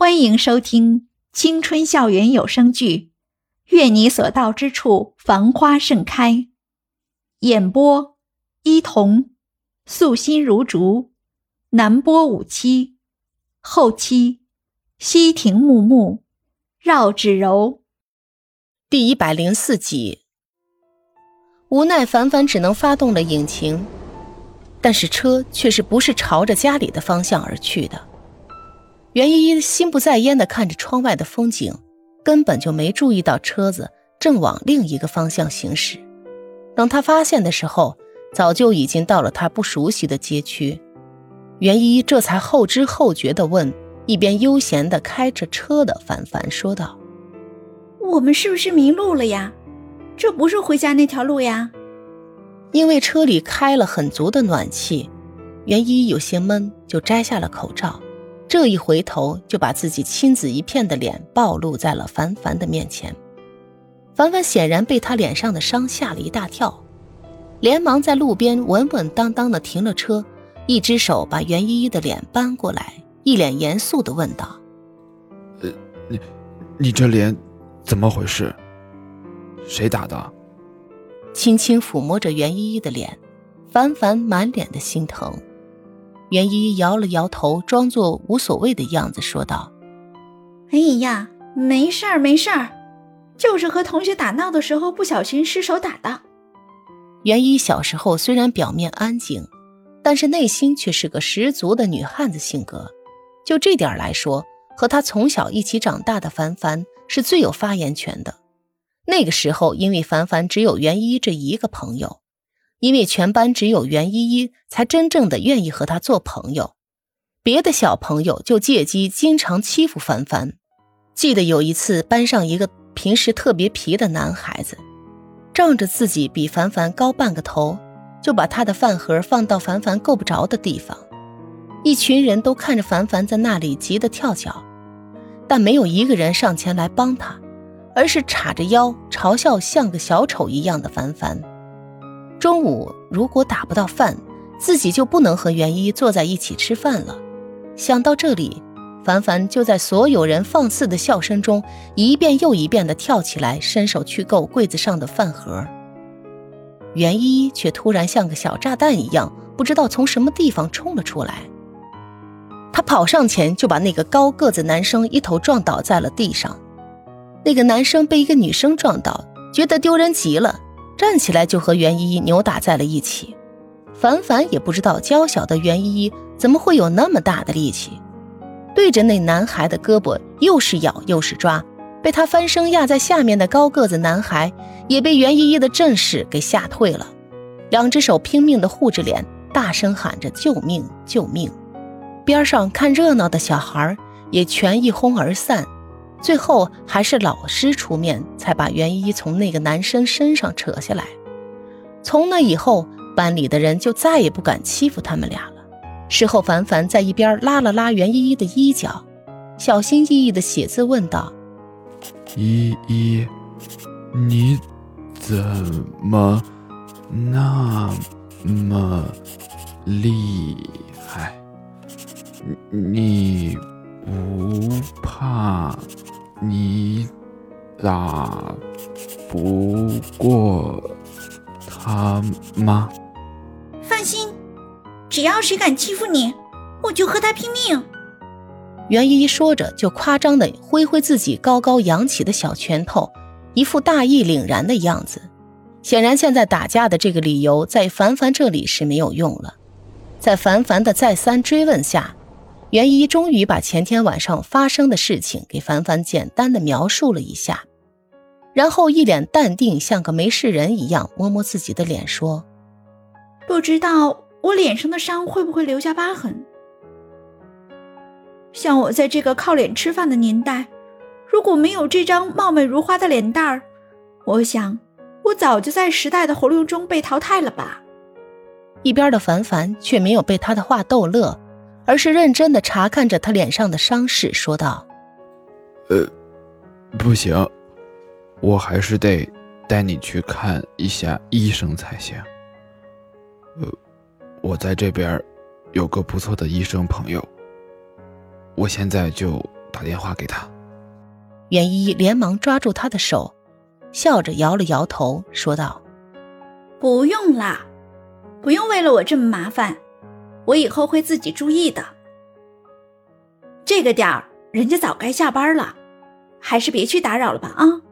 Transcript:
欢迎收听青春校园有声剧《愿你所到之处繁花盛开》，演播：伊童，素心如竹，南波五七，后期：西亭木木，绕指柔。第一百零四集，无奈凡凡只能发动了引擎，但是车却是不是朝着家里的方向而去的。袁依依心不在焉的看着窗外的风景，根本就没注意到车子正往另一个方向行驶。等他发现的时候，早就已经到了他不熟悉的街区。袁依依这才后知后觉的问一边悠闲的开着车的凡凡说道：“我们是不是迷路了呀？这不是回家那条路呀？”因为车里开了很足的暖气，袁依依有些闷，就摘下了口罩。这一回头，就把自己青紫一片的脸暴露在了凡凡的面前。凡凡显然被他脸上的伤吓了一大跳，连忙在路边稳稳当当的停了车，一只手把袁依依的脸搬过来，一脸严肃的问道：“呃，你，你这脸，怎么回事？谁打的？”轻轻抚摸着袁依依的脸，凡凡满脸的心疼。袁依依摇了摇头，装作无所谓的样子，说道：“哎呀，没事儿，没事儿，就是和同学打闹的时候不小心失手打的。”袁依小时候虽然表面安静，但是内心却是个十足的女汉子性格。就这点来说，和她从小一起长大的凡凡是最有发言权的。那个时候，因为凡凡只有袁依依这一个朋友。因为全班只有袁依依才真正的愿意和他做朋友，别的小朋友就借机经常欺负凡凡。记得有一次，班上一个平时特别皮的男孩子，仗着自己比凡凡高半个头，就把他的饭盒放到凡凡够不着的地方。一群人都看着凡凡在那里急得跳脚，但没有一个人上前来帮他，而是叉着腰嘲笑像个小丑一样的凡凡。中午如果打不到饭，自己就不能和袁一坐在一起吃饭了。想到这里，凡凡就在所有人放肆的笑声中，一遍又一遍地跳起来，伸手去够柜子上的饭盒。袁一却突然像个小炸弹一样，不知道从什么地方冲了出来。他跑上前就把那个高个子男生一头撞倒在了地上。那个男生被一个女生撞倒，觉得丢人极了。站起来就和袁依依扭打在了一起，凡凡也不知道娇小的袁依依怎么会有那么大的力气，对着那男孩的胳膊又是咬又是抓，被他翻身压在下面的高个子男孩也被袁依依的阵势给吓退了，两只手拼命的护着脸，大声喊着救命救命，边上看热闹的小孩也全一哄而散。最后还是老师出面，才把袁依依从那个男生身上扯下来。从那以后，班里的人就再也不敢欺负他们俩了。事后，凡凡在一边拉了拉袁依依的衣角，小心翼翼地写字问道：“依依，你怎么那么厉害？你不打不过他吗？放心，只要谁敢欺负你，我就和他拼命。袁依依说着，就夸张的挥挥自己高高扬起的小拳头，一副大义凛然的样子。显然，现在打架的这个理由在凡凡这里是没有用了。在凡凡的再三追问下。袁依终于把前天晚上发生的事情给凡凡简单的描述了一下，然后一脸淡定，像个没事人一样，摸摸自己的脸说：“不知道我脸上的伤会不会留下疤痕？像我在这个靠脸吃饭的年代，如果没有这张貌美如花的脸蛋儿，我想我早就在时代的洪流中被淘汰了吧。”一边的凡凡却没有被他的话逗乐。而是认真的查看着他脸上的伤势，说道：“呃，不行，我还是得带你去看一下医生才行。呃，我在这边有个不错的医生朋友，我现在就打电话给他。袁依依连忙抓住他的手，笑着摇了摇头，说道：“不用啦，不用为了我这么麻烦，我以后会自己注意的。这个点儿，人家早该下班了，还是别去打扰了吧啊。”